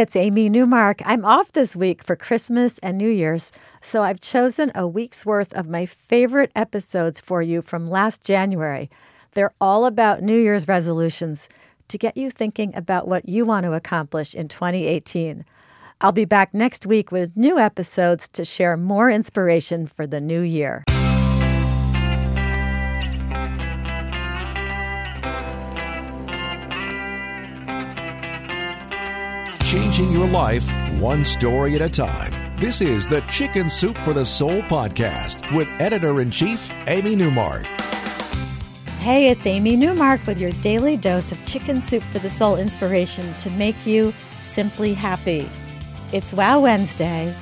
It's Amy Newmark. I'm off this week for Christmas and New Year's, so I've chosen a week's worth of my favorite episodes for you from last January. They're all about New Year's resolutions to get you thinking about what you want to accomplish in 2018. I'll be back next week with new episodes to share more inspiration for the new year. Changing your life one story at a time. This is the Chicken Soup for the Soul podcast with editor in chief, Amy Newmark. Hey, it's Amy Newmark with your daily dose of Chicken Soup for the Soul inspiration to make you simply happy. It's Wow Wednesday,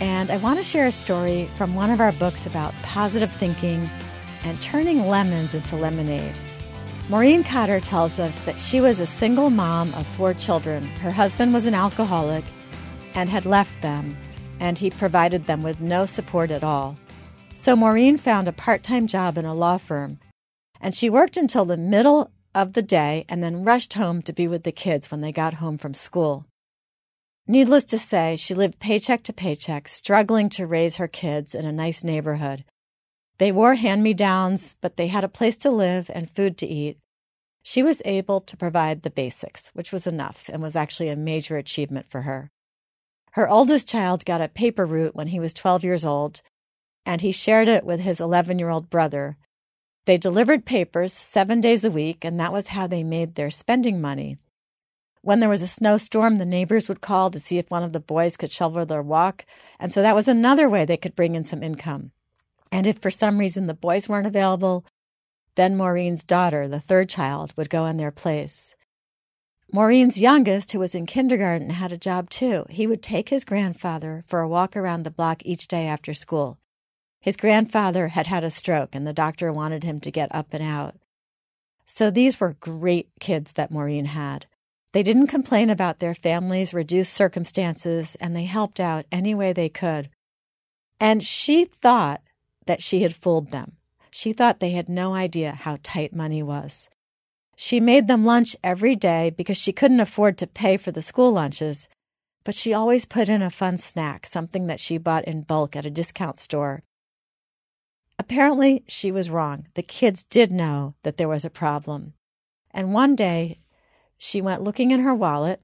and I want to share a story from one of our books about positive thinking and turning lemons into lemonade. Maureen Cotter tells us that she was a single mom of four children. Her husband was an alcoholic and had left them, and he provided them with no support at all. So Maureen found a part time job in a law firm, and she worked until the middle of the day and then rushed home to be with the kids when they got home from school. Needless to say, she lived paycheck to paycheck, struggling to raise her kids in a nice neighborhood. They wore hand me downs, but they had a place to live and food to eat. She was able to provide the basics, which was enough and was actually a major achievement for her. Her oldest child got a paper route when he was 12 years old, and he shared it with his 11 year old brother. They delivered papers seven days a week, and that was how they made their spending money. When there was a snowstorm, the neighbors would call to see if one of the boys could shovel their walk. And so that was another way they could bring in some income. And if for some reason the boys weren't available, then Maureen's daughter, the third child, would go in their place. Maureen's youngest, who was in kindergarten, had a job too. He would take his grandfather for a walk around the block each day after school. His grandfather had had a stroke, and the doctor wanted him to get up and out. So these were great kids that Maureen had. They didn't complain about their family's reduced circumstances and they helped out any way they could. And she thought that she had fooled them. She thought they had no idea how tight money was. She made them lunch every day because she couldn't afford to pay for the school lunches, but she always put in a fun snack, something that she bought in bulk at a discount store. Apparently, she was wrong. The kids did know that there was a problem. And one day, she went looking in her wallet,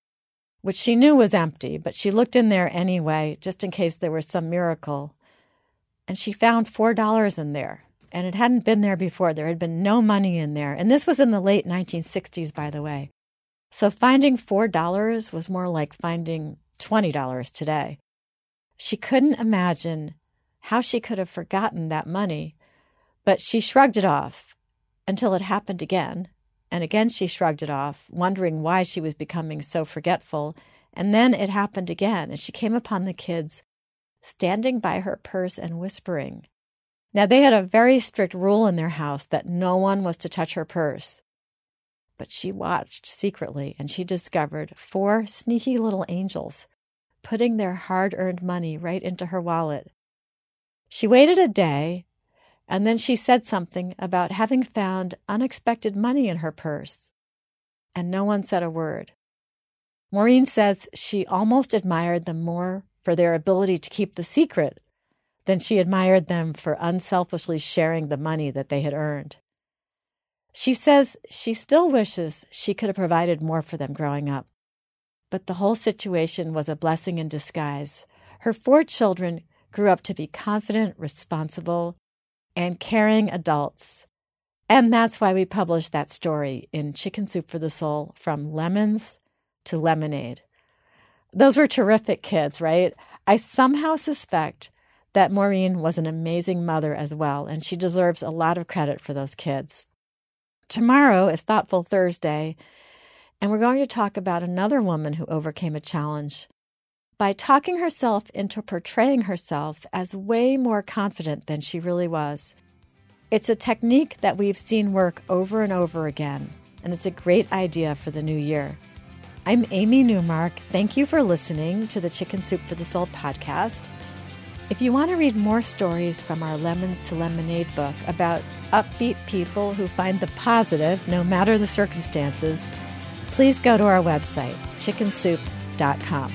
which she knew was empty, but she looked in there anyway, just in case there was some miracle. And she found $4 in there. And it hadn't been there before. There had been no money in there. And this was in the late 1960s, by the way. So finding $4 was more like finding $20 today. She couldn't imagine how she could have forgotten that money, but she shrugged it off until it happened again and again she shrugged it off, wondering why she was becoming so forgetful. And then it happened again, and she came upon the kids standing by her purse and whispering. Now, they had a very strict rule in their house that no one was to touch her purse. But she watched secretly, and she discovered four sneaky little angels putting their hard earned money right into her wallet. She waited a day and then she said something about having found unexpected money in her purse. And no one said a word. Maureen says she almost admired them more for their ability to keep the secret than she admired them for unselfishly sharing the money that they had earned. She says she still wishes she could have provided more for them growing up. But the whole situation was a blessing in disguise. Her four children grew up to be confident, responsible, and caring adults. And that's why we published that story in Chicken Soup for the Soul from lemons to lemonade. Those were terrific kids, right? I somehow suspect that Maureen was an amazing mother as well, and she deserves a lot of credit for those kids. Tomorrow is Thoughtful Thursday, and we're going to talk about another woman who overcame a challenge by talking herself into portraying herself as way more confident than she really was. It's a technique that we've seen work over and over again, and it's a great idea for the new year. I'm Amy Newmark. Thank you for listening to the Chicken Soup for the Soul podcast. If you want to read more stories from our Lemons to Lemonade book about upbeat people who find the positive no matter the circumstances, please go to our website, chickensoup.com.